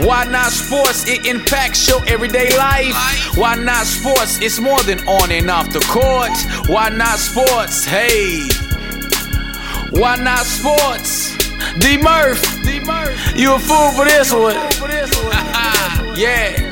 Why not sports? It impacts your everyday life. Why not sports? It's more than on and off the court. Why not sports? Hey. Why not sports? D Murph. D Murph. You a fool for this one. yeah.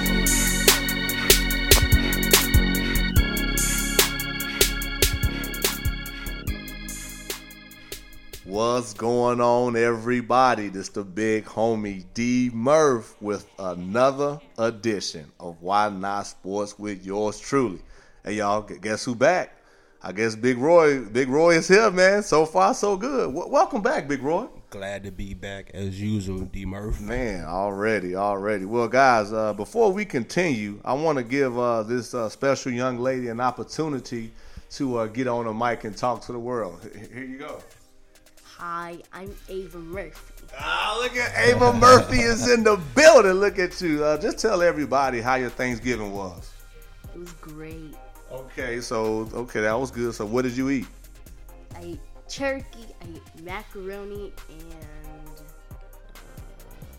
What's going on, everybody? This the big homie D Murph with another edition of Why Not Sports with yours truly. Hey, y'all, guess who back? I guess Big Roy. Big Roy is here, man. So far, so good. W- welcome back, Big Roy. Glad to be back as usual, D Murph. Man, already, already. Well, guys, uh, before we continue, I want to give uh, this uh, special young lady an opportunity to uh, get on the mic and talk to the world. Here you go. Hi, I'm Ava Murphy. Ah, look at Ava Murphy is in the building. Look at you. Uh, just tell everybody how your Thanksgiving was. It was great. Okay, so okay, that was good. So what did you eat? I ate turkey, I ate macaroni, and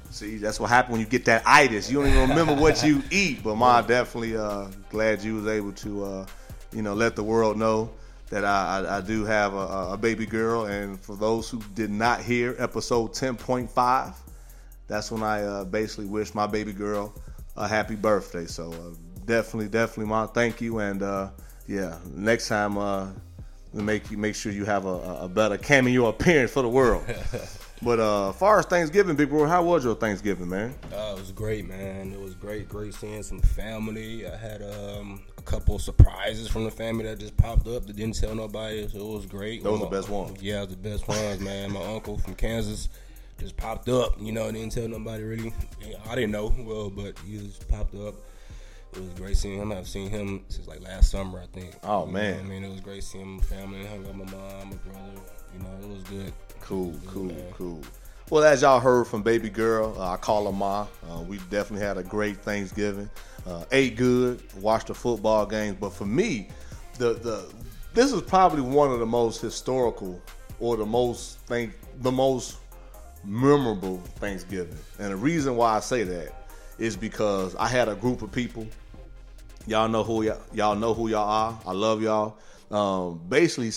See, that's what happened when you get that itis. You don't even remember what you eat. But ma, definitely uh, glad you was able to, uh, you know, let the world know that I, I, I do have a, a baby girl. And for those who did not hear episode ten point five, that's when I uh, basically wished my baby girl a happy birthday. So uh, definitely, definitely, ma, thank you. And uh, yeah, next time, uh, make you make sure you have a, a better cameo appearance for the world. But uh, as far as Thanksgiving, Big Bro, how was your Thanksgiving, man? Uh, it was great, man. It was great, great seeing some family. I had um, a couple surprises from the family that just popped up that didn't tell nobody, so it was great. Those My- the best ones. Yeah, the best ones, man. My uncle from Kansas just popped up. You know, didn't tell nobody really. I didn't know, well, but he just popped up. It was great seeing him. I've seen him since like last summer, I think. Oh, You man. I mean, it was great seeing my family. Hung out with my mom, my brother. You know, it was good. Cool, cool, cool. Well, as y'all heard from Baby Girl, uh, I call her Ma. Uh, we definitely had a great Thanksgiving. Uh, ate good, watched the football games. But for me, the the this is probably one of the most historical or the most think the most memorable Thanksgiving. And the reason why I say that is because I had a group of people Y'all know who y'all, y'all know who y'all are. I love y'all. Um, basically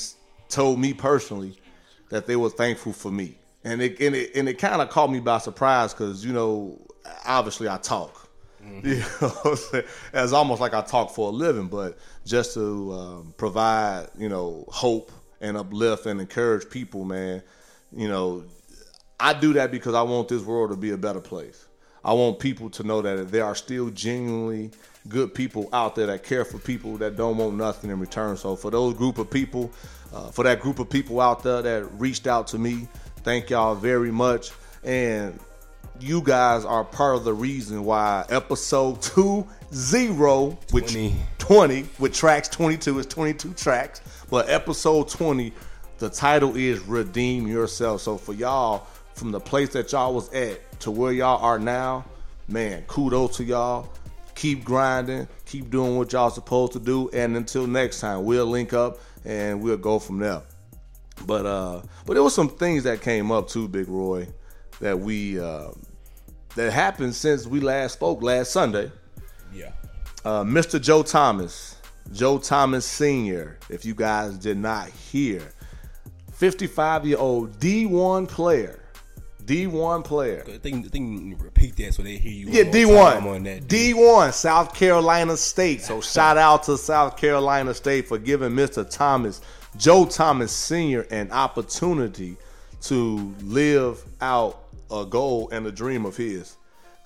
told me personally that they were thankful for me, and it and it, and it kind of caught me by surprise because you know obviously I talk. You know, what I'm saying? it's almost like I talk for a living, but just to um, provide you know hope and uplift and encourage people, man. You know, I do that because I want this world to be a better place. I want people to know that there are still genuinely good people out there that care for people that don't want nothing in return. So for those group of people, uh, for that group of people out there that reached out to me, thank y'all very much. And you guys are part of the reason why episode two zero, which 20. 20 with tracks 22 is 22 tracks but episode 20 the title is redeem yourself so for y'all from the place that y'all was at to where y'all are now man kudos to y'all keep grinding keep doing what y'all supposed to do and until next time we'll link up and we'll go from there but uh but there was some things that came up too big roy that we uh that happened since we last spoke last sunday Yeah. uh, Mr. Joe Thomas, Joe Thomas Sr., if you guys did not hear, 55 year old D1 player, D1 player. I think, I think repeat that so they hear you. Yeah, one more on D1. that. D1, South Carolina State. So shout out to South Carolina State for giving Mr. Thomas, Joe Thomas Sr., an opportunity to live out a goal and a dream of his.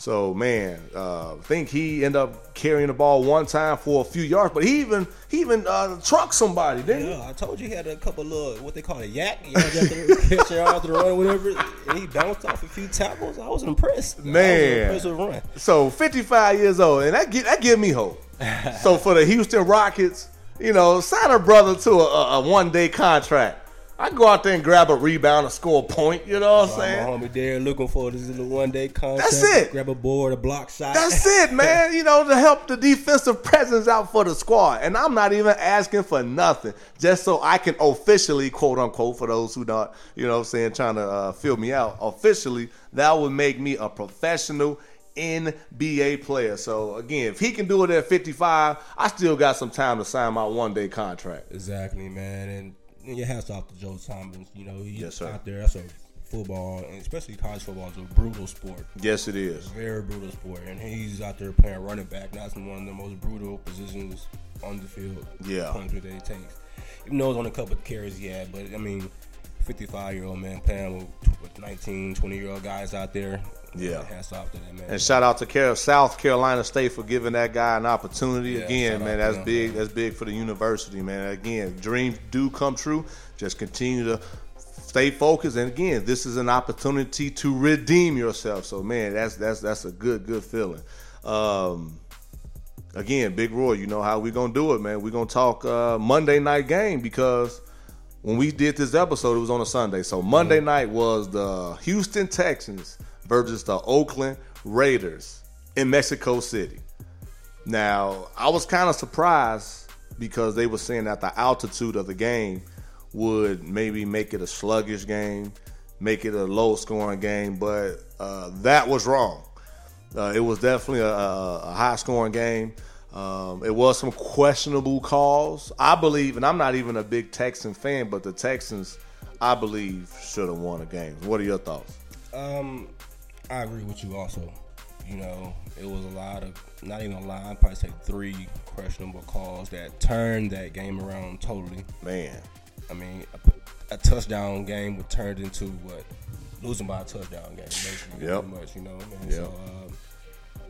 So man, uh, I think he ended up carrying the ball one time for a few yards, but he even he even uh, trucked somebody, didn't he? Yeah, I told you he had a couple little what they call a yak. You know, catch out the run, whatever. And he bounced off a few tackles. I was impressed. Man. that was an impressive run. So 55 years old, and that give, that give me hope. so for the Houston Rockets, You know, sign a brother to a, a, a one day contract. I go out there and grab a rebound and score a point. You know what I'm My saying? homie there looking for this little one day contract. That's it. Grab a board, a block shot. That's it, man. You know, to help the defensive presence out for the squad. And I'm not even asking for nothing, just so I can officially, quote unquote, for those who not, you know what I'm saying, trying to uh, fill me out, officially, that would make me a professional NBA player. So, again, if he can do it at 55, I still got some time to sign my one day contract. Exactly, man. And your hats off to Joe Thomas. You know, he's Yes, out there. That's a football, and especially college football, is a brutal sport. Yes, it is. Very brutal sport. And he's out there playing running back. That's one of the most brutal positions on the field. Yeah. Points that he takes. Even though it's on a couple of carries he had, but I mean, 55 year old man playing with, with 19, 20 year old guys out there. Yeah. Hats off to that man. And shout out to South Carolina State for giving that guy an opportunity. Yeah, Again, man, that's big. That's big for the university, man. Again, dreams do come true. Just continue to stay focused. And again, this is an opportunity to redeem yourself. So, man, that's that's that's a good good feeling. Um, again, Big Roy, you know how we gonna do it, man. we gonna talk uh, Monday night game because when we did this episode, it was on a Sunday. So Monday night was the Houston Texans versus the Oakland Raiders in Mexico City. Now, I was kind of surprised because they were saying that the altitude of the game would maybe make it a sluggish game, make it a low scoring game, but uh, that was wrong. Uh, it was definitely a, a, high scoring game. Um, it was some questionable calls. I believe, and I'm not even a big Texan fan, but the Texans, I believe, should have won a game. What are your thoughts? Um, I agree with you also. You know, it was a lot of, not even a lot, I'd probably say three questionable calls that turned that game around totally. Man, I mean, a, a touchdown game would turned into what? Losing by a touchdown game, basically. Yep. Pretty much, you know. Man. Yep. So, um,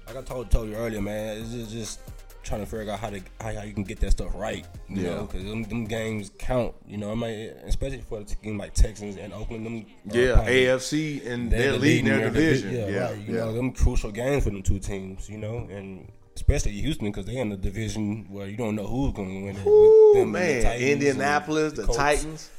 like I told, told you earlier, man, it's just, just trying to figure out how to how, how you can get that stuff right. You Yeah. know, because them, them games count. You know, I mean, especially for a team like Texans and Oakland. Them uh, yeah, probably- AFC and they're they're, the leading their divi- division. Yeah, Yeah, right. You yeah. know, them crucial games for them two teams. You know, and especially Houston because they're in the division where you don't know who's going to win it. Ooh, with them and the man, Indianapolis, the Colts. Titans.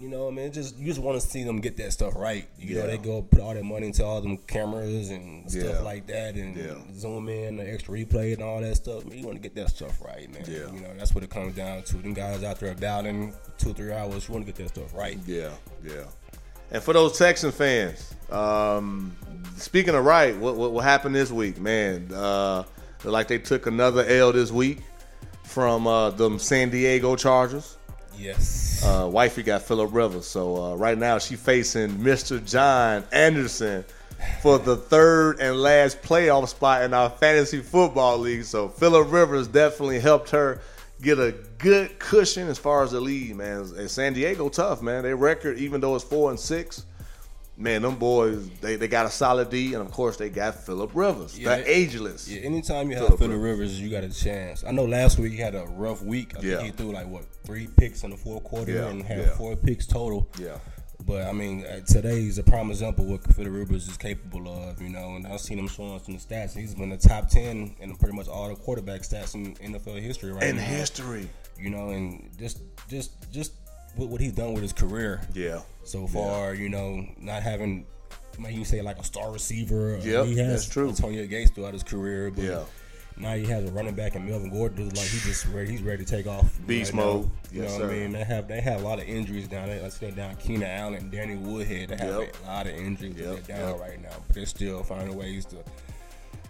You know, I mean, it just you just want to see them get that stuff right. You Yeah. know, they go put all their money into all them cameras and Yeah. stuff like that, and Yeah. zoom in, the extra replay, and all that stuff. Man, you want to get that stuff right, man. Yeah. You know, that's what it comes down to. Them guys out there battling two, three hours. You want to get that stuff right. Yeah, yeah. And for those Texan fans, um, speaking of right, what, what what happened this week, man? Uh, like they took another L this week from uh, them San Diego Chargers. Yes. Uh, wifey got Philip Rivers, so uh, right now she facing Mr. John Anderson for the third and last playoff spot in our fantasy football league. So Philip Rivers definitely helped her get a good cushion as far as the lead, man. San Diego tough, man. Their record, even though it's four and six, man, them boys they, they got a solid D, and of course they got Philip Rivers, Yeah, the they- ageless. Yeah, anytime you have Philip Philip Rivers, you got a chance. I know last week he had a rough week. I Yeah. think he threw like what three picks in the fourth quarter Yeah, and had yeah. four picks total. Yeah. But I mean, uh, today is a prime example of what Philip Rivers is capable of. You know, and I've seen him showing some stats. He's been the top ten in pretty much all the quarterback stats in NFL history right In now. history. You know, and just just just what, what he's done with his career Yeah. so far. You know, not having. Might you say like a star receiver? or Yep, he has that's true. Antonio Gates throughout his career, but Yeah. now he has a running back in Melvin Gordon. Like he just ready, he's ready to take off. Beast now. mode. You Yes, know what sir. I mean? They have they have a lot of injuries down there. Let's say down Keenan Allen, Danny Woodhead. They have Yep. a lot of injuries Yep, down yep. right now, but they're still finding ways to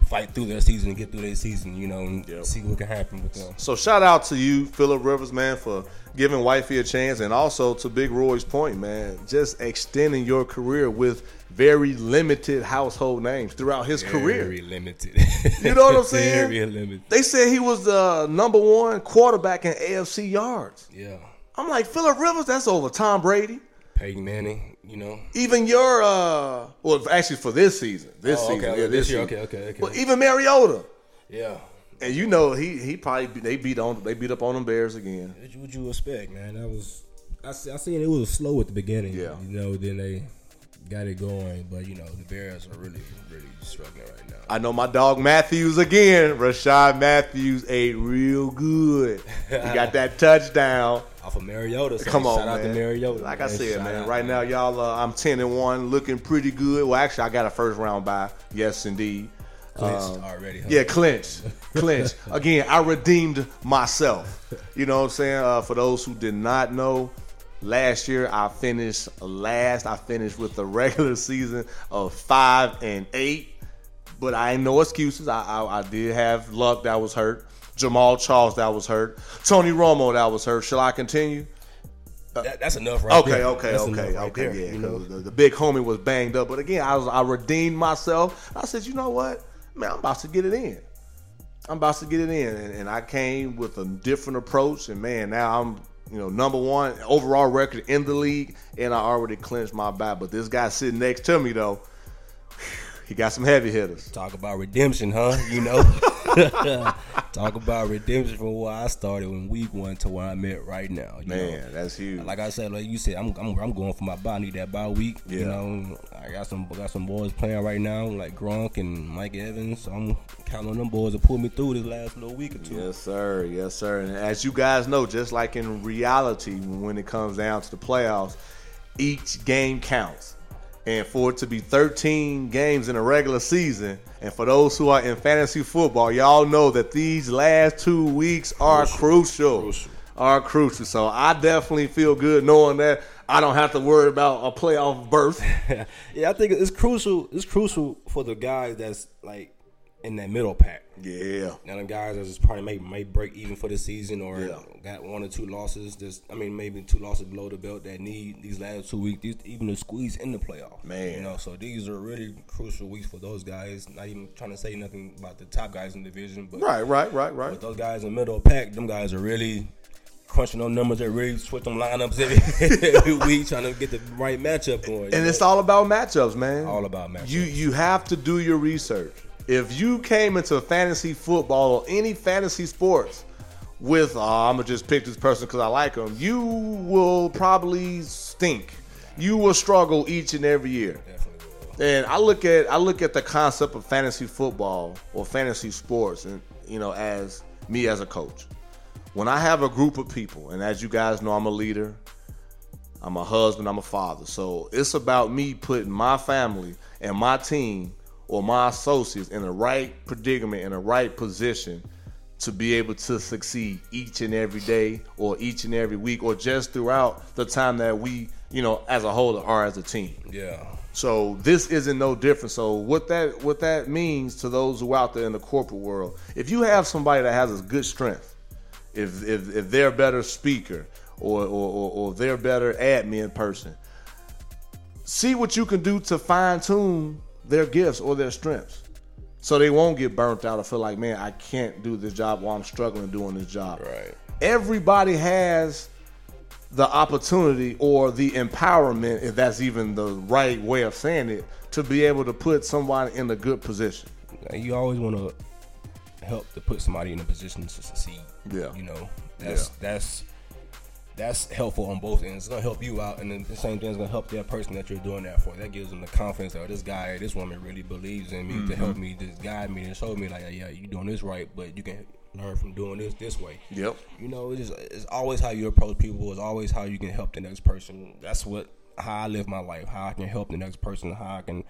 fight through their season and get through their season. You know, and Yep. see what can happen with them. So shout out to you, Philip Rivers, man, for giving Wifey a chance, and also to Big Roy's point, man, just extending your career with very limited household names throughout his career. Very limited. You know what I'm saying? Very limited. They said he was the number one quarterback in AFC yards. Yeah. I'm like Philip Rivers, that's over Tom Brady. Peyton Manning. You know. Even your uh, well, actually for this season, this Oh, okay, season, okay, yeah, this year, season. okay, okay, okay. Well, even Mariota, Yeah. and you know he he probably they beat on they beat up on them Bears again. What you expect, man? That was I, see- I seen it was slow at the beginning. Yeah. You know, then they got it going. But you know, the Bears are really, really struggling right now. I know my dog Matthews again. Rishard Matthews ate real good. He got that touchdown. Off of Mariota. So Come on, shout out man. to Mariota. Like I said, Shout man. out, Right now, y'all, uh, I'm 10 and one, looking pretty good. Well, actually, I got a first round bye. Yes, indeed. Clinched Um, already. Huh? Yeah, clinch, clinch. Again, I redeemed myself. You know what I'm saying? Uh, for those who did not know, last year I finished last. I finished with the regular season of five and eight, but I ain't no excuses. I, I, I did have luck that was hurt. Jamaal Charles that was hurt. Tony Romo that was hurt. Shall I continue? That- uh, that's enough right Okay, there. okay, That's okay, right okay, there, yeah. You know, the, the big homie was banged up, but again, I was I redeemed myself. I said, you know what, man, I'm about to get it in. I'm about to get it in, and, and I came with a different approach, and man, now I'm you know number one overall record in the league, and I already clinched my bat. But this guy sitting next to me though, he got some heavy hitters. talk about redemption, huh? You know, talk about redemption from where I started in week one to where I'm at right now. You Man, know? that's huge. Like I said, like you said, I'm I'm, I'm going for my bye. I need that bye week. You know, I got some got some boys playing right now, like Gronk and Mike Evans. So I'm counting on them boys to pull me through this last little week or two. Yes, sir. Yes, sir. And as you guys know, just like in reality, when it comes down to the playoffs, each game counts. And for it to be 13 games in a regular season, and for those who are in fantasy football, y'all know that these last two weeks are crucial. Crucial. Are crucial. So I definitely feel good knowing that I don't have to worry about a playoff berth. yeah, I think it's crucial. It's crucial for the guys that's like in that middle pack. Yeah. Now the guys that's just probably may may break even for the season or Yeah. got one or two losses. Just I mean maybe two losses below the belt that need these last two weeks, these, even to squeeze in the playoff. Man. you know, so these are really crucial weeks for those guys. Not even trying to say nothing about the top guys in the division, but Right, right, right, right. but those guys in the middle pack, them guys are really crunching on numbers. They really switch them lineups every, every week, trying to get the right matchup going. And know? it's all about matchups, man. All about matchups. You you have to do your research. If you came into fantasy football or any fantasy sports with, oh, I'm gonna just pick this person because I like them, you will probably stink. You will struggle each and every year. And I look at I look at the concept of fantasy football or fantasy sports, and you know, as me as a coach, when I have a group of people, and as you guys know, I'm a leader. I'm a husband. I'm a father. So it's about me putting my family and my team or my associates in the right predicament, in the right position to be able to succeed each and every day or each and every week or just throughout the time that we, you know, as a whole are as a team. Yeah. So this isn't no different. So what that what that means to those who are out there in the corporate world, if you have somebody that has a good strength, if if, if they're a better speaker or, or, or, or they're a better admin person, see what you can do to fine tune their gifts or their strengths. So they won't get burnt out or feel like, man, I can't do this job while I'm struggling doing this job. Right. Everybody has the opportunity or the empowerment, if that's even the right way of saying it, to be able to put somebody in a good position. You always want to help to put somebody in a position to succeed. Yeah. You know, that's that's that's helpful on both ends. It's gonna help you out, and the same thing is gonna help that person that you're doing that for. That gives them the confidence that oh, this guy, this woman really believes in me to help Mm-hmm. me, to guide me, and show me like, yeah, you're doing this right, but you can learn from doing this this way. Yep. You know, it's just it's always how you approach people. It's always how you can help the next person. That's what how I live my life. How I can help the next person. How I can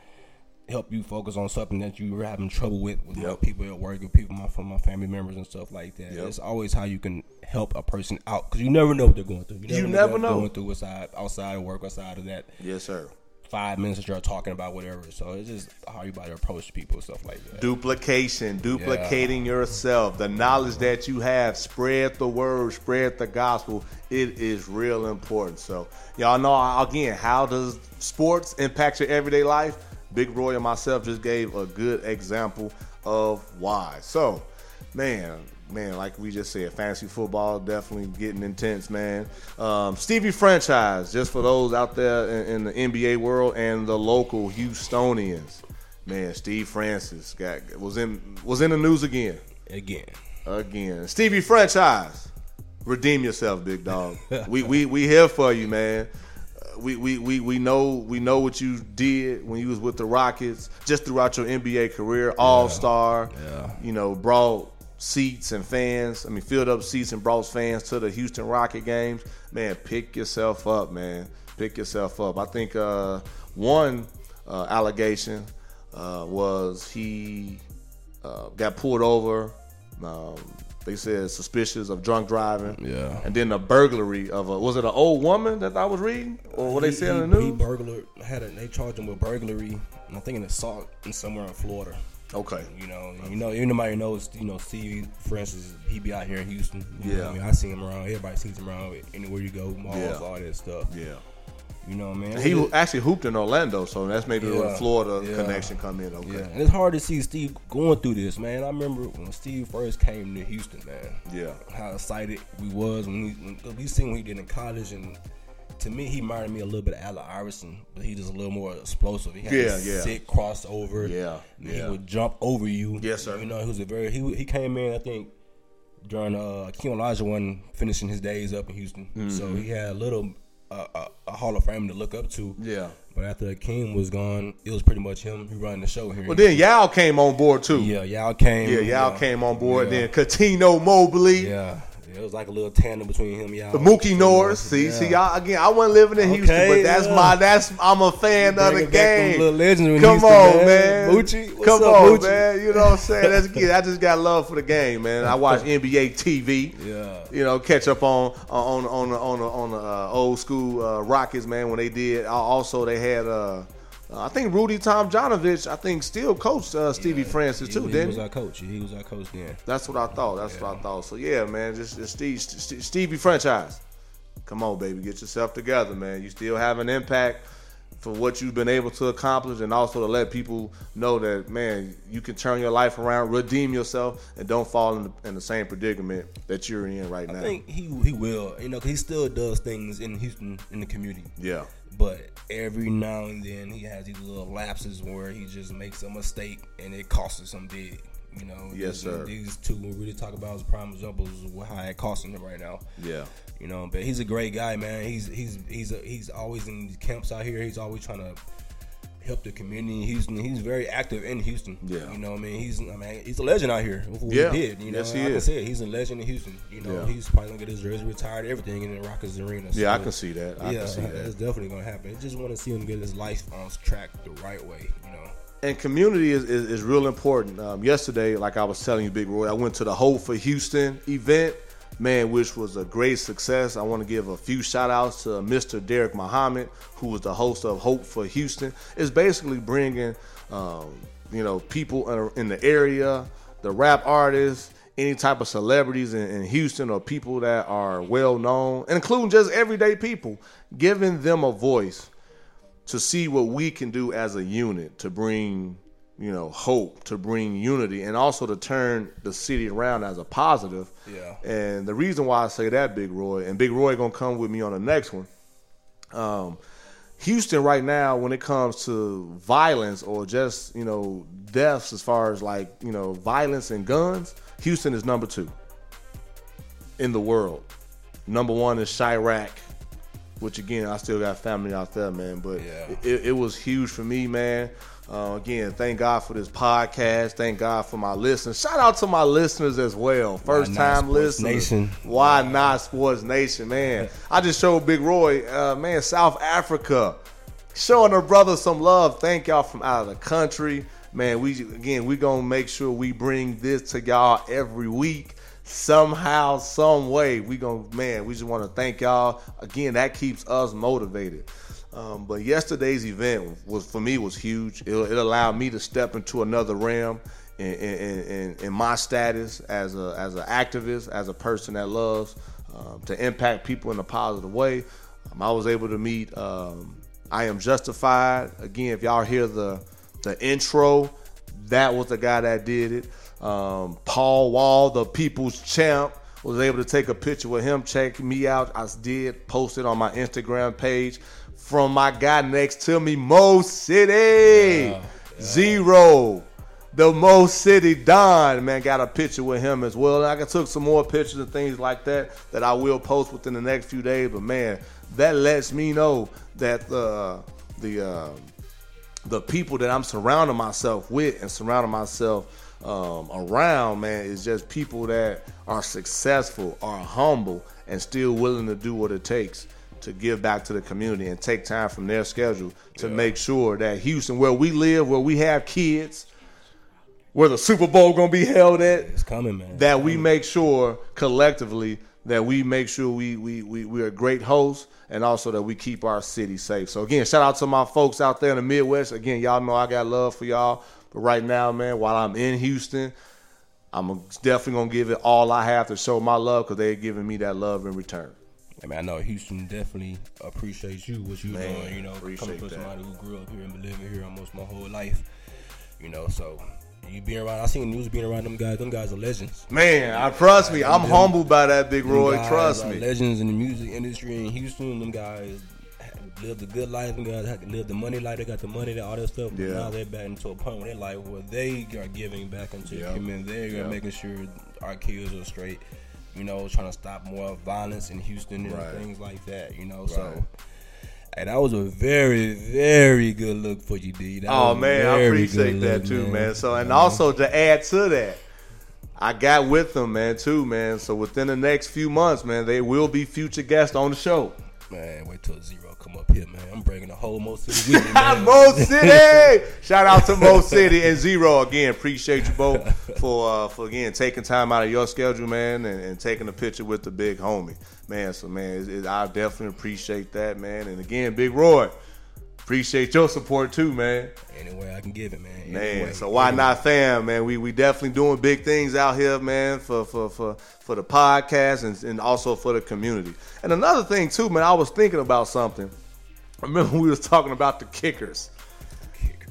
help you focus on something that you were having trouble with with Yep. people at work, with people my from my family members and stuff like that. Yep. It's always how you can help a person out because you never know what they're going through. You never they're know. going through outside outside of work, outside of that Yes, sir. five minutes that you're talking about, whatever. So it's just how you about to approach people, stuff like that. Duplication, duplicating yourself, the knowledge that you have, spread the word, spread the gospel. It is real important. So, y'all know again, how does sports impact your everyday life? Big Roy and myself just gave a good example of why. So, man, man, like we just said, fantasy football definitely getting intense, man. Um, Stevie franchise, just for those out there in, in the NBA world and the local Houstonians. Man, Steve Francis got was in was in the news again. Again, Again. Stevie franchise. Redeem yourself, big dog. we we we here for you, man. We, we, we, we know we know what you did when you was with the Rockets, just throughout your NBA career, All Star. Yeah. You know, brought seats and fans. I mean, filled up seats and brought fans to the Houston Rocket games. Man, pick yourself up, man. Pick yourself up. I think uh, one uh, allegation uh, was he uh, got pulled over. Um, they said suspicious of drunk driving. Yeah. And then a burglary of a was it an old woman that I was reading or what they He- said he, in the He news? burglar had a, they charged him with burglary. I think an assault in somewhere in Florida. Okay. You know, you know, anybody knows, you know, Stevie, for instance, he be out here in Houston. You Yeah. what I mean, I see him around. Everybody sees him around anywhere you go, malls, Yeah. all that stuff. Yeah. You know, man. He actually hooped in Orlando, so that's maybe where the Florida Yeah. connection come in. Okay. Yeah, and it's hard to see Steve going through this, man. I remember when Steve first came to Houston, man. Yeah. How excited we was when we when we seen what he did in college, and to me, he reminded me a little bit of Allen Iverson, but he just a little more explosive. He had Yeah, this yeah. sick crossover. Yeah, he would jump over you. Yes, sir. You know, he was a very he he came in, I think. During uh, Akeem Olajuwon finishing his days up in Houston, so he had a little uh, a, a Hall of Fame to look up to. Yeah. But after Akeem was gone, it was pretty much him who running the show here. Well, then Yao came on board too. yeah, Yao came. Yeah, Yao came on board. Yeah. Then Cuttino Mobley, Yeah, it was like a little tandem between him, Yao. the Moochie Norris. See, Yeah. see, y'all again. I wasn't living in Houston, Okay, but that's yeah. my. That's I'm a fan of the Bringing back them game. little legends in Come Houston, on, man. Moochie, what's Come up, on, Moochie? man. You know what I'm saying? That's good. I just got love for the game, man. I watch NBA TV. Yeah. You know, catch up on on on the on the on the uh, old school uh, Rockets, man. When they did, also they had. Uh, uh, I think Rudy Tomjanovich, I think, still coached uh, Stevie Francis He, too, he didn't was he? our coach. He was our coach then. That's what I thought. That's what I thought. So yeah, man, just, just Steve, St- Stevie franchise. Come on, baby, get yourself together, man. You still have an impact for what you've been able to accomplish, and also to let people know that man, you can turn your life around, redeem yourself, and don't fall in the, in the same predicament that you're in right now. I think he he will, you know, 'cause he still does things in Houston in the community. yeah, But every now and then he has these little lapses where he just makes a mistake and it costs us some big. You know, Yes, these, sir. These two we really talk about as prime examples of how it costing him right now. yeah, You know, but he's a great guy, man. He's he's he's a, he's always in camps out here. He's always trying to help the community in Houston. He's very active in Houston. Yeah. you know, what I mean, he's I mean, he's a legend out here. Yeah. he did, you know, Yes, he I can is. say it. He's a legend in Houston. You know, Yeah. he's probably gonna get his jersey retired, everything in the Rockets arena. yeah. I can see that. I yeah, can see that. it's definitely gonna happen. I just want to see him get his life on track the right way. You know. and community is, is, is real important. Um, yesterday, like I was telling you, Big Roy, I went to the Hope for Houston event, man, which was a great success. I want to give a few shout outs to Mr. Derek Muhammad, who was the host of Hope for Houston. It's basically bringing, um, you know, people in- the area, the rap artists, any type of celebrities in, in Houston or people that are well known, including just everyday people, giving them a voice to see what we can do as a unit to bring you know hope to bring unity and also to turn the city around as a positive Yeah. and the reason why i say that big roy and big roy gonna come with me on the next one um houston right now when it comes to violence or just you know deaths as far as like you know violence and guns houston is number two in the world number one is Chiraq which again, I still got family out there, man. But Yeah. it, it was huge for me, man. Uh, again, thank God for this podcast. Thank God for my listeners. Shout out to my listeners as well. First time listeners. Nation? Why not Sports Nation, man? I just showed Big Roy, uh, man, South Africa, showing her brother some love. Thank y'all from out of the country, man. We again, we gonna make sure we bring this to y'all every week somehow, some way. We gonna man, we just want to thank y'all again. That keeps us motivated. Um, but yesterday's event was for me was huge. It, it allowed me to step into another realm in, in, in, in my status as a as an activist, as a person that loves um, to impact people in a positive way. Um, I was able to meet. Um, I am justified. Again, if y'all hear the the intro, that was the guy that did it. Um, Paul Wall, the people's champ, was able to take a picture with him. Check me out. I did post it on my Instagram page from my guy next to me, Mo City. Z-Ro. the Mo City Don, man, got a picture with him as well. And I took some more pictures and things like that that I will post within the next few days. But man, that lets me know that uh, the uh, the people that I'm surrounding myself with and surrounding myself um, around, man, is just people that are successful, are humble, and still willing to do what it takes to give back to the community and take time from their schedule to make sure that Houston, where we live, where we have kids, where the Super Bowl gonna be held at, It's coming, man. that we make sure collectively that we make sure we we we we're great hosts and also that we keep our city safe. So again, shout out to my folks out there in the Midwest. Again, y'all know I got love for y'all. But right now, man, while I'm in Houston, I'm definitely gonna give it all I have to show my love because they're giving me that love in return. I mean, I know Houston definitely appreciates you, what you Man, doing. You know, coming from somebody who grew up here and been living here almost my whole life. You know, so you being around. I seen the news being around them guys. Them guys are legends. Man, I trust me. I'm humbled by that, Big Roy. Trust me. Legends in the music industry in Houston. Them guys lived a good life. Them guys had- lived the money life. They got the money, all that stuff. Yeah. now they're back into a point in their life where they are giving back into Yeah. the community. They're Yeah. making sure our kids are straight. You know, trying to stop more violence in Houston and Right. things like that. You know, Right. so. And that was a very, very good look for you, D. That Oh man, I appreciate that look, too, man. So and know? also to add to that, I got with them, man, too, man. So within the next few months, man, they will be future guests on the show. man, wait till Z-Ro come up here, man. I'm bringing the whole Mo City with me, man. Mo City. Shout out to Mo City and Z-Ro again. Appreciate you both for uh, for again taking time out of your schedule, man, and, and taking a picture with the big homie, man. So man, it, it- I definitely appreciate that, man. And again, Big Roy, appreciate your support too, man. Any way I can give it, man. Any Man, way. so why Any not fam, man? We we definitely doing big things out here, man, for for for, for the podcast and, and also for the community. And another thing too, man, I was thinking about something. I remember we was talking about the kickers.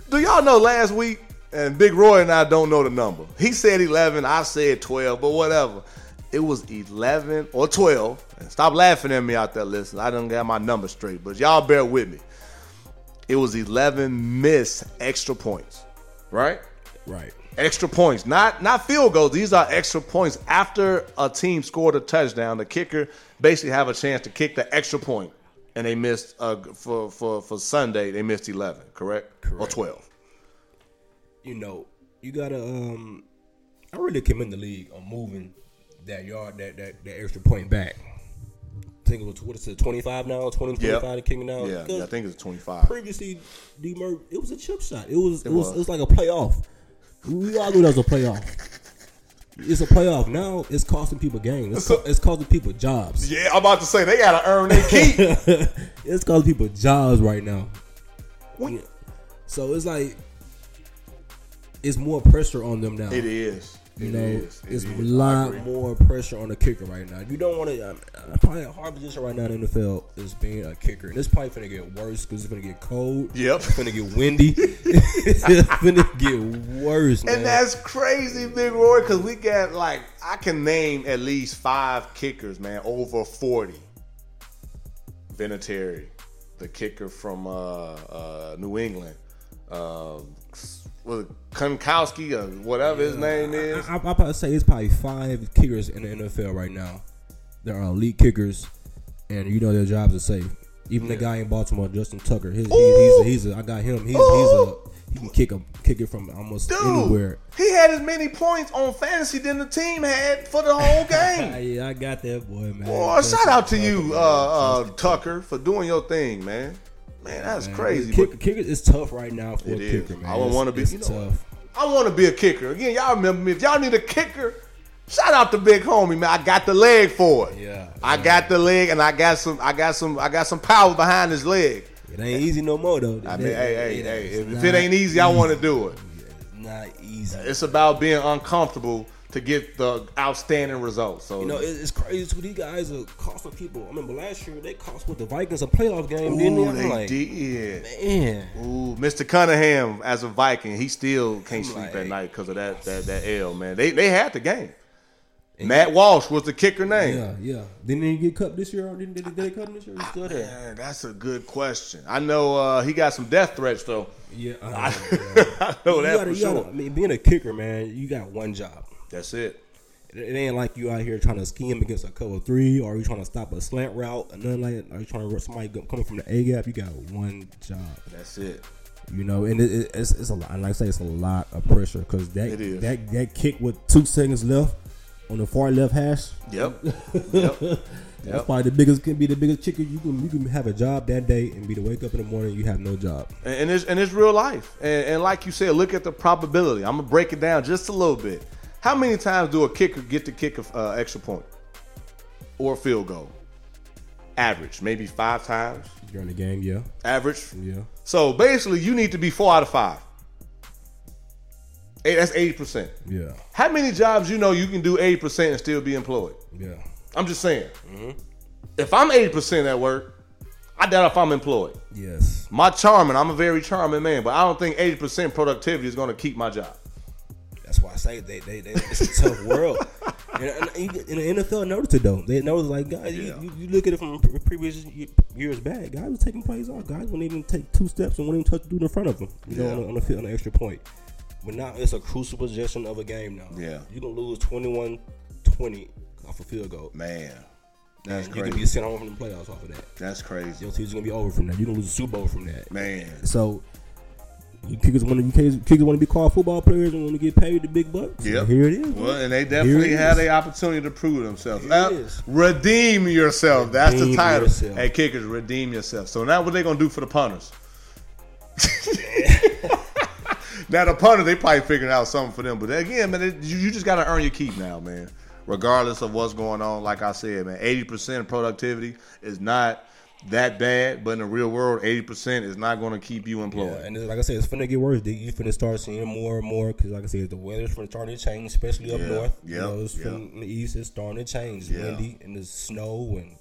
Do y'all know last week? And Big Roy and I don't know the number. He said 11, I said 12, but whatever. It was 11 or 12. And stop laughing at me out there, listen. I didn't get my number straight, but y'all bear with me. It was 11 missed extra points, right? Right. Extra points, not not field goals. These are extra points after a team scored a touchdown. The kicker basically have a chance to kick the extra point, and they missed uh, for for for Sunday. They missed 11, correct? correct? Or 12. You know, you gotta. Um, I really commend the league on moving that yard, that that, that extra point back. I think it was what is it, twenty five now, 20, 25 Yep. to kicking now. Yeah, yeah, I think it's 25. previously, D Murph, it was a chip shot. It was it, It was, was. it was like a playoff. We all knew that was a playoff. It's a playoff now. It's costing people games. It's, co- it's costing people jobs. Yeah, I'm about to say they gotta earn their keep. it's costing people jobs right now. What? Yeah. So it's like it's more pressure on them now. it is. You It know, is. It it's a is. Lot more pressure on the kicker right now. You don't want to. Uh, probably a hard position right now in the NFL is being a kicker. And it's probably gonna get worse because it's gonna get cold. Yep. It's gonna get windy. it's gonna get worse, man. And that's crazy, Big Roy, because we got like I can name at least five kickers, man, over forty. Vinatieri, the kicker from uh, uh, New England, uh, was Kunkowski or whatever his name is. I, I, I'm about to say it's probably five kickers in the NFL right now. There are elite kickers, and you know their jobs are safe. Even the guy in Baltimore, Justin Tucker, his, he, he's a, he's a, I got him. He's, he's a he can kick a kick it from almost Dude, anywhere. he had as many points on fantasy than the team had for the whole game. yeah, I got that boy, man. Boy, shout out to you, uh, uh, Tucker, for doing your thing, man. Man, that's Man, crazy. Kick, but- kicker is tough right now for It a is. kicker, man. I would It's- wanna be- you know tough. I want to be a kicker. Again, y'all remember me. If y'all need a kicker, shout out to Big Homie, man. I got the leg for it. Yeah, I got the leg, and I got some. I got some. I got some power behind his leg. It ain't easy no more though. I mean, It- hey, hey, it- hey. If, if it ain't easy, I want to do it. It's not easy. It's about being uncomfortable to get the outstanding results. So You know, it's crazy too. These guys are costing people. I remember last year they cost with the Vikings a playoff game, didn't they? Ooh, they like, did. man, Ooh, Mr. Cunningham as a Viking, he still can't I'm sleep like- at night because of that, that that L, man. They they had the game. Matt Walsh was the kicker name. Yeah, yeah. Didn't he get cut this year? Or didn't did they, did they cut him this year? He's still there. Man, that's a good question. I know uh, he got some death threats though. Yeah, I know, I. I know that gotta- for sure. gotta- I mean, being a kicker, man, you got one job. That's it. It, ain't like you out here trying to scheme against a cover three, or you trying to stop a slant route, and nothing like that. Or you trying to somebody coming from the A gap. You got one job, That's it. you know, and it, it, it's, it's a lot. And like I say, it's a lot of pressure because that that that kick with two seconds left on the far left hash. Yep. yep. That's Yep. probably the biggest can be the biggest chicken you can you can have a job that day and be to wake up in the morning you have no job. And, and it's and it's real life. And, and like you said, look at the probability. I'm gonna break it down just a little bit. How many times do a kicker get to kick a uh, extra point or a field goal? Average, maybe five times. During the game, yeah, Average. yeah, So basically, you need to be four out of five. Hey, that's eighty percent. yeah, How many jobs you know you can do eighty percent and still be employed? yeah. I'm just saying. If I'm eighty percent at work, I doubt if I'm employed. Yes, My charming, I'm a very charming man, but I don't think 80% productivity is going to keep my job. That's why I say they, they, they it's a tough world. And, and, and the NFL noticed it though. They noticed like guys, you, Yeah. you, you look at it from previous ye- years back. Guys was taking plays off. Guys wouldn't even take two steps and wouldn't even touch the dude in front of them. You know, Yeah. on, the, on the field, on the extra point. But now it's a crucial possession of a game now. Yeah. you can lose 21-20 off a field goal. Man, that's And you can crazy. be sent home from the playoffs off of that. That's crazy. Your season's gonna be over from that. You can lose a Super Bowl from that. Man. So kickers want to you kickers, kickers want to be called football players and want to get paid the big bucks. Yep. Here it is. Well, and they Here definitely had is. the opportunity to prove themselves. Here it is. redeem yourself. That's the title. yourself. Hey, kickers, redeem yourself. So now what they going to do for the punters? now the punters, they probably figuring out something for them. But again, man, it, you, you just got to earn your keep now, man. Regardless of what's going on, like I said, man, 80% productivity is not that bad. But in the real world, 80% is not going to keep you employed. Yeah, and like I said, it's finna get worse. You finna start seeing more and more because, like I said, the weather's finna starting to change, especially up Yeah, north. You yeah, know, it's yeah. from the east. It's starting to change. Yeah. windy and the snow and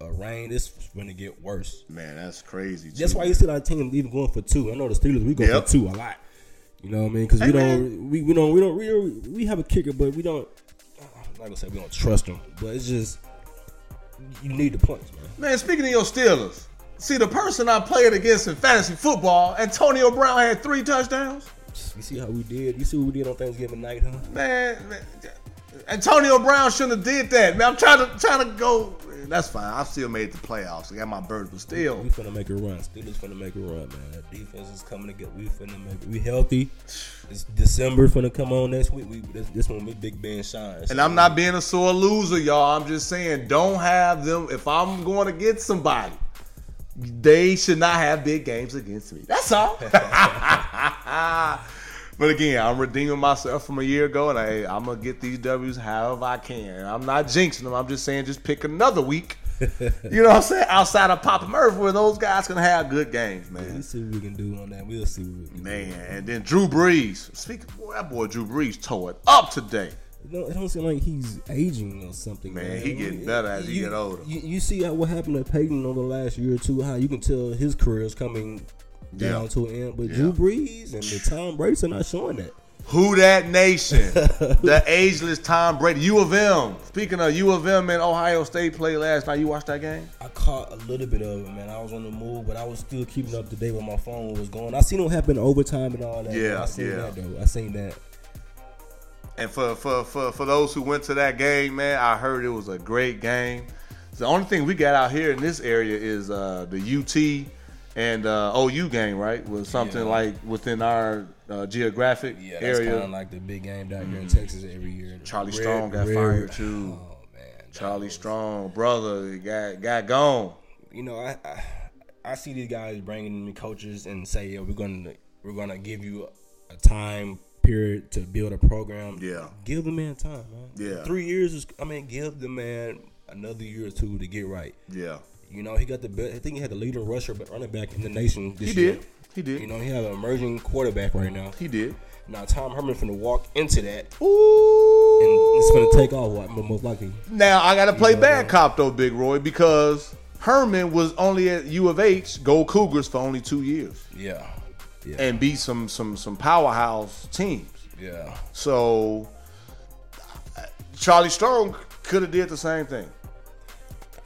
uh, rain. It's finna get worse. Man, that's crazy. That's why you see our team even going for two. I know the Steelers we go Yep. for two a lot. You know what I mean? Because Hey, we don't, we, we don't, we don't, we, we have a kicker, but we don't. I'm not gonna say we don't trust him, but it's just you need the points, man. Man, speaking of your Steelers, see the person I played against in fantasy football, Antonio Brown had three touchdowns. You see how we did? You see what we did on Thanksgiving night, huh? Man, man, Antonio Brown shouldn't have did that. Man, I'm trying to trying to go. That's fine. I still made the playoffs. I got my birds, but still, We finna make a run. Steelers finna make a run, man. Defense is coming together. We finna make. We healthy. It's December finna come on next week. We this, this one we Big Ben shines. and I'm not being a sore loser, y'all. I'm just saying, don't have them. If I'm going to get somebody, they should not have big games against me. That's all. but again, I'm redeeming myself from a year ago, and I, I'm gonna get these W's however I can. I'm not jinxing them. I'm just saying, just pick another week. you know what I'm saying? Outside of Papa Murphy, where those guys can have good games, man. We'll see what we can do on that. We'll see what we can do. Man, and then Drew Brees. Speaking, boy, that boy Drew Brees tore it up today. It don't, it don't seem like he's aging or something. Man, Man, he getting better as he you, get older. You, you see what happened to Peyton over the last year or two? How you can tell his career is coming down Yeah. to an end. But Yeah. Drew Brees and the Tom Brady's are not showing that. Who that nation? the ageless Tom Brady. U of M. Speaking of U of M and Ohio State played last night. You watched that game? I caught a little bit of it, man. I was on the move, but I was still keeping up to date with my phone was going. I seen it happen in overtime and all that. Yeah, I seen yeah. that though. I seen that. And for, for, for, for those who went to that game, man, I heard it was a great game. The only thing we got out here in this area is uh, the UT and uh, OU game, right? Was something Yeah. like within our uh, geographic Yeah, that's area. kind of like the big game down here in Texas every year. Charlie Red- Strong got Red- fired, too. Oh man, Charlie was- Strong, brother, got got gone. You know, I, I I see these guys bringing in coaches and say, yeah, we're gonna we're gonna give you a time period to build a program. Yeah. give the man time, man. Yeah. three years is. I mean, give the man another year or two to get right. Yeah, You know, he got the best. I think he had the leading rusher, but running back in the nation. This he year. did. He did. You know, he had an emerging quarterback right now. he did. Now Tom Herman finna walk into that, and Ooh. it's gonna take off. What most likely. Now I got to play know, bad cop though, Big Roy, because Herman was only at U of H, Gold Cougars for only two years, Yeah. Yeah. and beat some some some powerhouse teams. yeah. So Charlie Strong could have did the same thing.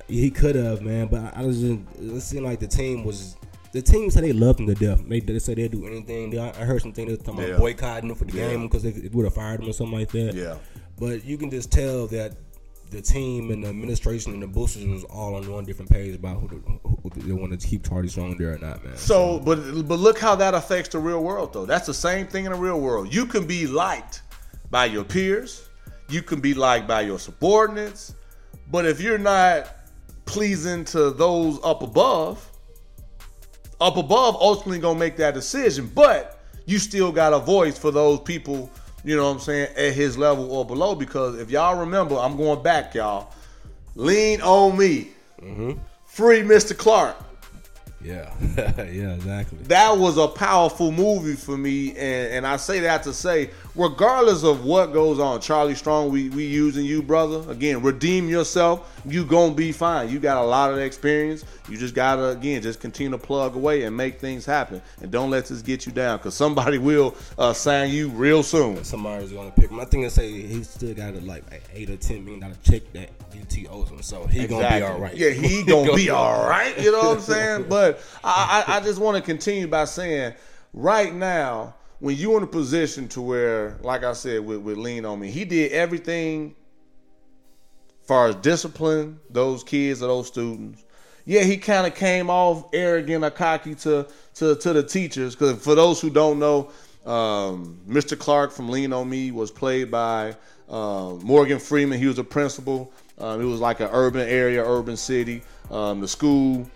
He could have, man, but I was just it seemed like the team was. The team said they loved him to death. They, they said they'd do anything. They, I heard some things they were talking Yeah. about boycotting him for the Yeah. game because they, would have fired him or something like that. Yeah. But you can just tell that the team and the administration and the boosters was all on one different page about who, who, who they want to keep Charlie Strong there or not, man. So, but but look how that affects the real world, though. That's the same thing in the real world. You can be liked by your peers, you can be liked by your subordinates, but if you're not pleasing to those up above, up above ultimately gonna make that decision. But you still got a voice for those people, you know what I'm saying, at his level or below. Because if y'all remember, I'm going back, y'all. Lean on me. Mm-hmm. Free Mr. Clark yeah, yeah, exactly. that was a powerful movie for me, and, and I say that to say, regardless of what goes on, Charlie Strong, we we using you, brother. Again, redeem yourself. You gonna be fine. You got a lot of experience. You just gotta again just continue to plug away and make things happen, and don't let this get you down, because somebody will uh, sign you real soon. Somebody's gonna pick him. I think they say he still got a, like eight or ten million dollar check that UT owes him, so he gonna be all right. Yeah, he gonna be all right. You know what I'm saying? But I, I, I just want to continue by saying, right now, when you're in a position to where, like I said, with, with lean on me, he did everything far as discipline those kids or those students. Yeah, he kind of came off arrogant or cocky to to, to the teachers. Because for those who don't know, um, Mr. Clark from Lean on Me was played by uh, Morgan Freeman. He was a principal. Um, it was like an urban area, urban city. Um, the school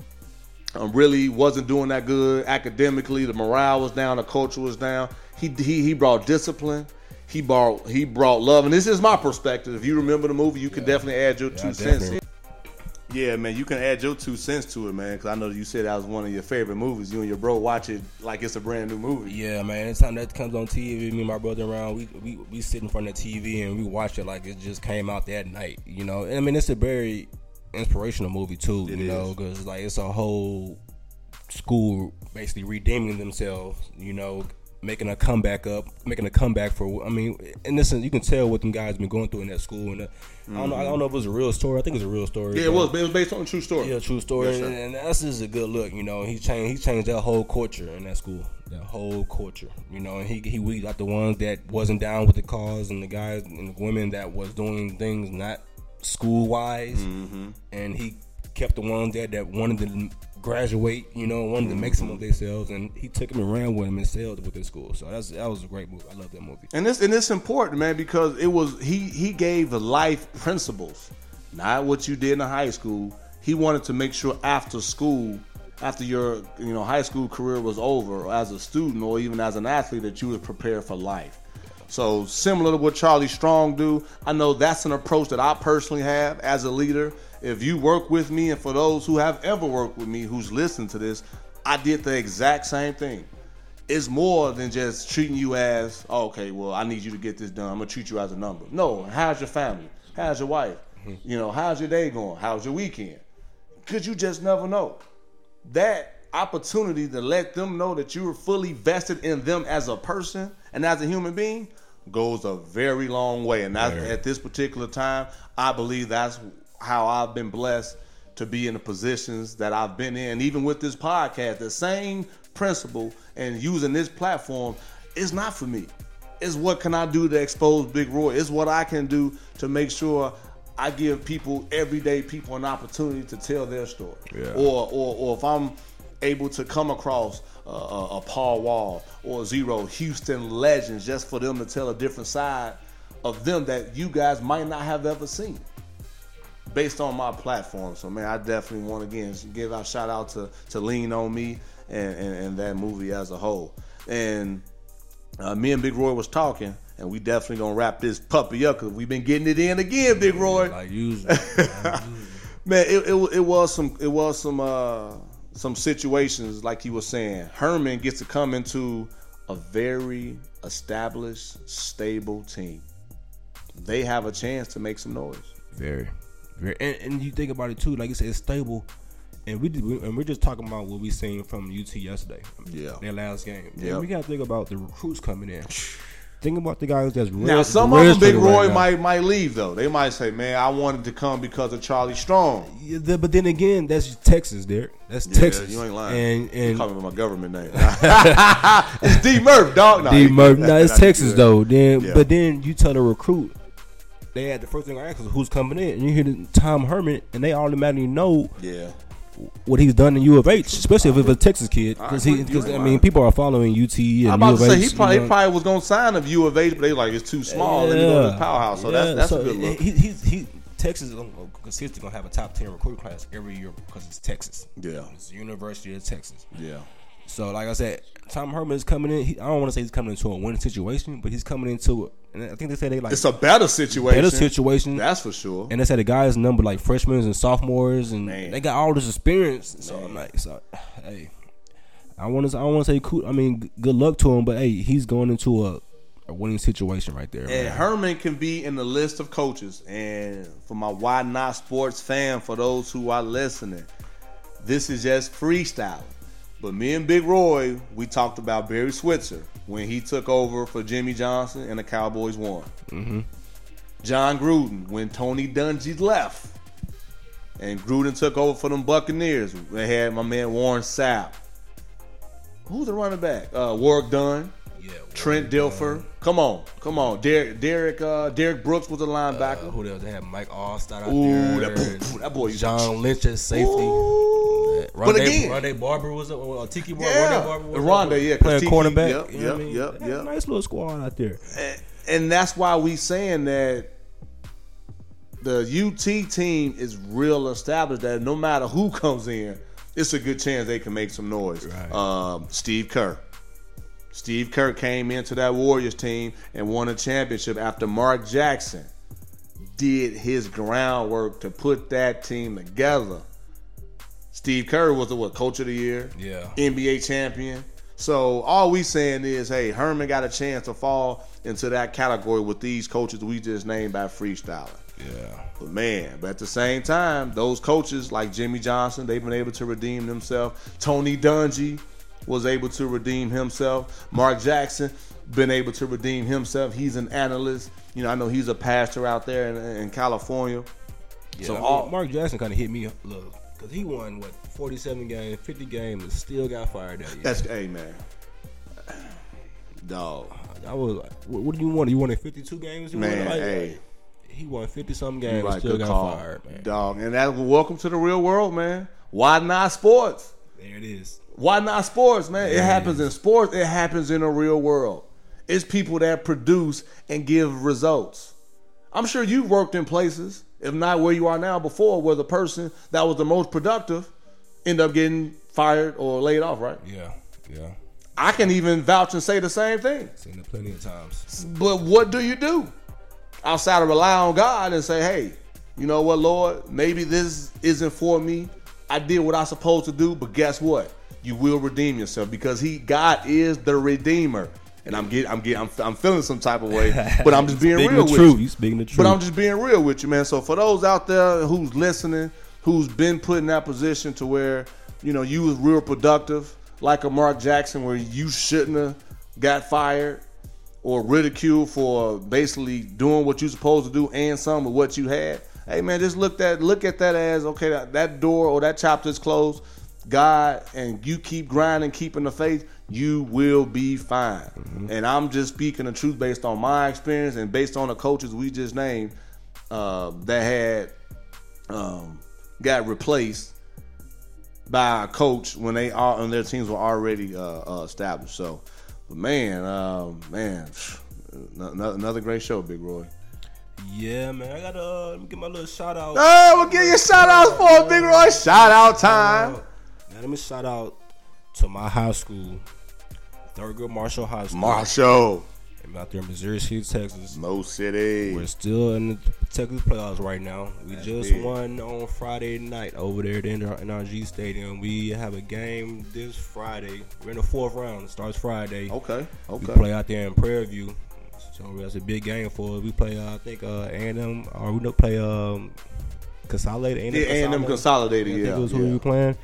um, really wasn't doing that good academically. The morale was down, the culture was down. He he, he brought discipline. He brought he brought love, and this is my perspective. If you remember the movie, you can definitely add your two cents. Yeah, man, you can add your two cents to it, man. Because I know you said that was one of your favorite movies. You and your bro watch it like it's a brand new movie. Yeah, man. Anytime that comes on TV, me and my brother around, we, we we sit in front of the TV and we watch it like it just came out that night. You know, and I mean it's a very inspirational movie too. It you know, because like it's a whole school basically redeeming themselves. You know, making a comeback up, making a comeback for. I mean, this sense, you can tell what them guys been going through in that school. And uh, I don't know. I don't know if it was a real story. I think it was a real story. Yeah, it was. It was based on a true story. Yeah, true story, Yes, and, and that's just a good look. You know, he changed. He changed that whole culture in that school. That whole culture. You know, and he he weeded out the ones that wasn't down with the cause, and the guys and the women that was doing things not school wise, Mm-hmm. and he kept the ones that that wanted to graduate. You know, wanted to make some of themselves, and he took them and ran with him and sailed with his school. So that's that was a great movie. I love that movie. And this and it's important, man, because it was he he gave life principles, not what you did in high school. He wanted to make sure after school, after your you know high school career was over, or as a student or even as an athlete, that you was prepared for life. So similar to what Charlie Strong do, I know that's an approach that I personally have as a leader. If you work with me, and for those who have ever worked with me, who's listened to this, I did the exact same thing. It's more than just treating you as oh, okay well i need you to get this done. I'm gonna treat you as a number. No how's your family? How's your wife? Mm-hmm. You know how's your day going? How's your weekend? Because you just never know? That opportunity to let them know that you're fully vested in them as a person and as a human being goes a very long way. And at this particular time i believe that's how i've been blessed to be in the positions that I've been in, even with this podcast, the same principle and using this platform is not for me. It's what can I do to expose Big Roy? It's what I can do to make sure I give people, everyday people, an opportunity to tell their story. Yeah. Or, or, or if I'm able to come across a, a, a Paul Wall or Z-Ro Houston legends, just for them to tell a different side of them that you guys might not have ever seen based on my platform. So man, I definitely want to again give out shout out to to Lean on Me and, and, and that movie as a whole. And uh, me and Big Roy was talking, and we definitely gonna wrap this puppy up because we've been getting it in again, Big Roy. Like usual. Man, it, it, it was some it was some uh some situations like he was saying. Herman gets to come into a very established, stable team. They have a chance to make some noise. Very, and, and you think about it too. Like you said, it's stable, and we did, and we're just talking about what we seen from UT yesterday. Yeah. their last game. Yeah. we got to think about the recruits coming in. think about the guys that's Now red- some of them, Big redshirted right Roy might might leave though. They might say, "Man, I wanted to come because of Charlie Strong." Yeah, the- but then again, that's Texas, Derek. That's Yeah, Texas. you ain't lying. And and call me my government name. it's D Murph, dog. Nah, D Murph. No, it's Texas though. Then, Yeah. but then you tell the recruit, they had the first thing I asked is who's coming in, and you hear the Tom Herman, and they automatically know Yeah, what he's done in U of H, especially if it's a Texas kid, because I he, because I mean, people are following UT and I'm U about of to H. say he you probably, know. he probably was gonna sign of U of H, but they like it's too small. Let me go to this powerhouse. So Yeah, that's that's so a good look. He, he, he, Texas is gonna, consistently gonna have a top ten recruiting class every year because it's Texas. Yeah. it's the University of Texas. yeah, So, like I said, Tom Herman is coming in. He, I don't want to say he's coming into a winning situation, but he's coming into it. And I think they say they like it's a better situation. better situation. That's for sure. and they said the guys number like freshmen and sophomores, and Man. they got all this experience. So I'm like, so, hey, I want to, I want to say, cool. I mean, good luck to him, but hey, he's going into a, a winning situation right there. And man. Herman can be in the list of coaches. And for my Why Not Sports fan, for those who are listening, this is just freestyle. But me and Big Roy, we talked about Barry Switzer when he took over for Jimmy Johnson and the Cowboys won. Mm-hmm. Jon Gruden when Tony Dungy left. And Gruden took over for them Buccaneers. They had my man Warren Sapp. Who's the running back? Uh, Warwick Dunn. yeah, Trent Dilfer. Come on, come on. Derek Derek uh, Derrick Brooks was a linebacker. Uh, who else? They had Mike Alstott out Ooh, there. that- that boy John Lynch at safety. Ooh. Rondé, But again, Rondé Barber was up. Uh, Tiki Bar- Yeah. Rondé Barber was Rondé, up, yeah, 'cause playing Tiki- cornerback. yep, you know what I yep, mean? yep, They had yep. Nice little squad out there. and, and that's why we saying that the UT team is real established. That no matter who comes in, it's a good chance they can make some noise. Right. Um, Steve Kerr. Steve Kerr came into that Warriors team and won a championship after Mark Jackson did his groundwork to put that team together. Steve Kerr was the what coach of the year, Yeah. NBA champion. So all we saying is, hey, Herman got a chance to fall into that category with these coaches we just named by freestyling. Yeah. But man, but at the same time, those coaches like Jimmy Johnson, they've been able to redeem themselves. Tony Dungy was able to redeem himself. Mark Jackson been able to redeem himself. He's an analyst. You know, I know he's a pastor out there in, in California. Yeah, So all- Mark Jackson kind of hit me up, look, because he won what 47 games, 50 games, and still got fired that year. That's hey man, dog, I was like, what, what do you want? You wanted 52 games? You man, wanted, like, hey. He won 50 something games, Right, still got call, fired, man. dog. And that welcome to the real world, man. Why not sports? There it is. Why not sports, man? It There it happens in sports. It happens in the real world. It's people that produce and give results. I'm sure you've worked in places, if not where you are now before, where the person that was the most productive end up getting fired or laid off, right? Yeah, yeah. I can even vouch and say the same thing. Seen it plenty of times. But what do you do? Outside of rely on God and say, hey, you know what, Lord, maybe this isn't for me. I did what I supposed to do, but guess what? You will redeem yourself because He, God, is the Redeemer. And I'm getting, I'm getting, I'm, I'm feeling some type of way, but I'm just being real with truth. you. You speaking the truth. But I'm just being real with you, man. So for those out there who's listening, who's been put in that position to where, you know, you was real productive, like a Mark Jackson, where you shouldn't have got fired or ridiculed for basically doing what you're supposed to do and some of what you had. Hey man, just look that look at that as okay, that, that door or that chapter is closed. God and you keep grinding, keeping the faith, you will be fine. And I'm just speaking the truth based on my experience and based on the coaches we just named uh, that had um, got replaced by a coach when they are and their teams were already uh, uh, established. So, but man, um, man, n- another great show, Big Roy. yeah, man. I gotta uh, let me give my little shout out. Hey, we'll give you shout outs for Big Roy. Shout out time. Uh, now let me shout out to my high school, Thurgood Marshall High School. Marshall, I'm out there in Missouri City, Texas. Mo City. We're still in the Texas playoffs right now. We just big. won on Friday night over there at NRG Stadium. We have a game this Friday. We're in the fourth round. It starts Friday. Okay, Okay. We play out there in Prairie View. So that's a big game for us. We play, uh, I think, uh, A&M, or we play um, Consolidated. Yeah, A&M Consolidated, I think yeah, was who yeah. we were playing.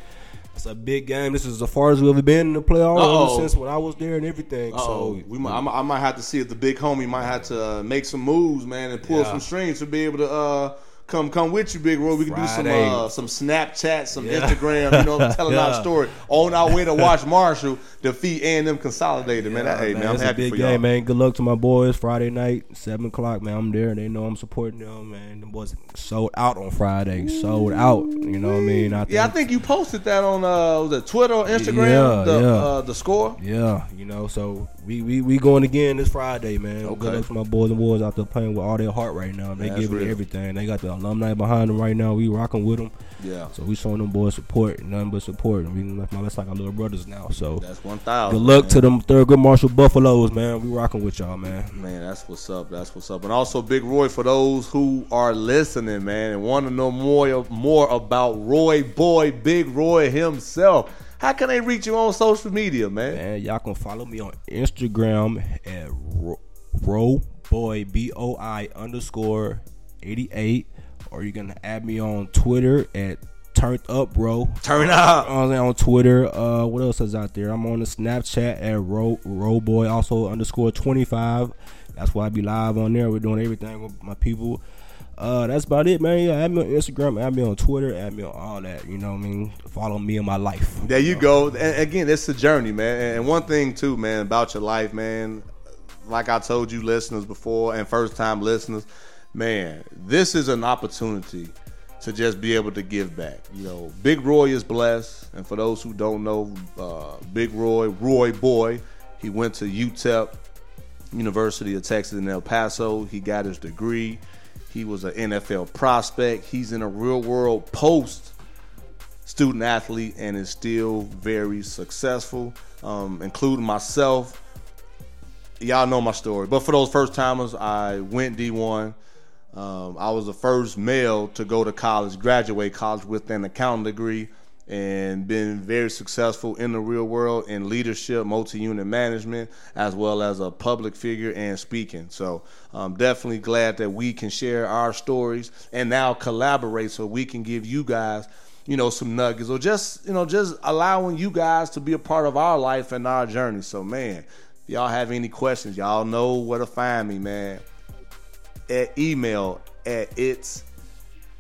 It's a big game. This is as far as we've ever been in the playoffs Uh-oh. since when I was there and everything. So So we might, I might- I might have to see if the big homie might have to uh, make some moves, man, and pull Yeah. some strings to be able to uh, come come with you, Big Roy. We can do some uh, some Snapchat, some Yeah. Instagram, you know, telling our story on our way to watch Marshall defeat and them consolidated, man. That, hey, man, I'm it's happy a big for game, y'all. man. Good luck to my boys. Friday night, seven o'clock, man. I'm there, and they know I'm supporting them, man. The boys sold out on Friday, sold out. You know what I mean? I Yeah, I think you posted that on uh, was it Twitter or Instagram? Yeah, the, yeah. Uh, the score. Yeah, you know, so we we, we going again this Friday, man. Okay. Good luck to my boys and boys out there playing with all their heart right now. They That's giving real. everything. They got the alumni behind them right now. We rocking with them. Yeah, So we showing them boys support, nothing but support. Mean, like my that's like our little brothers now. So that's one thousand. good luck to them Thurgood Marshall Buffaloes, man. We rocking with y'all, man. Man, that's what's up. That's what's up. And also, Big Roy, for those who are listening, man, and want to know more more about Roy Boy, Big Roy himself, how can they reach you on social media, man? Man, y'all can follow me on Instagram at ro, Ro boy b o i underscore eighty eight, or you can add me on Twitter at turned up bro. Turn up. I'm on Twitter. Uh, what else is out there? I'm on the Snapchat at ro boy also underscore twenty five. That's why I be live on there. We're doing everything with my people. Uh, that's about it, man. Yeah, add me on Instagram, add me on Twitter, add me on all that. You know what I mean? Follow me in my life. There you go. And again, it's a journey, man. And one thing too, man, about your life, man. Like I told you, listeners before, and first time listeners, man, this is an opportunity to just be able to give back. You know, Big Roy is blessed, and for those who don't know, uh, Big Roy, Roy Boy, he went to UTEP, University of Texas in El Paso. He got his degree. He was an NFL prospect. He's in a real world post student athlete and is still very successful, um, including myself. Y'all know my story, but for those first timers, I went D1. Um, I was the first male to go to college, graduate college with an accounting degree, and been very successful in the real world in leadership, multi-unit management, as well as a public figure and speaking. So I'm definitely glad that we can share our stories and now collaborate so we can give you guys you know, some nuggets or just, you know, just allowing you guys to be a part of our life and our journey. So, man, y'all have any questions, y'all know where to find me, man. At email at it's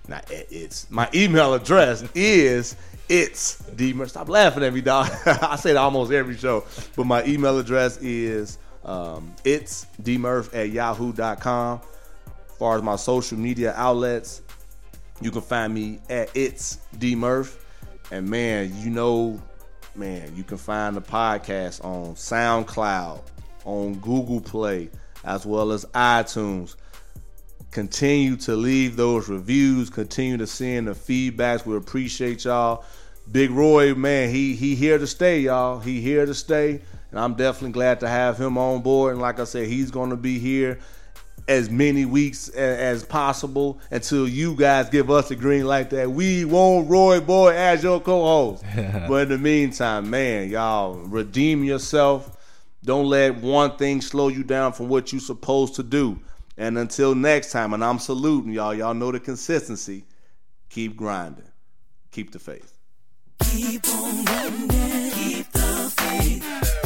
not at it's my email address is it's Demer. Stop laughing at me, dog. I say it almost every show, but my email address is um, it's dmurph at yahoo.com. As far as my social media outlets, you can find me at it's D Murph. And man, you know, man, you can find the podcast on SoundCloud, on Google Play, as well as iTunes. Continue to leave those reviews. Continue to send the feedbacks. We appreciate y'all. Big Roy, man, he he here to stay, y'all. He here to stay, and I'm definitely glad to have him on board. And like I said, he's going to be here as many weeks as possible until you guys give us a green light that we want Roy Boy as your co-host. but in the meantime, man, y'all redeem yourself. Don't let one thing slow you down from what you're supposed to do. And until next time, and I'm saluting y'all. Y'all know the consistency. Keep grinding. Keep the faith. But I keep the faith.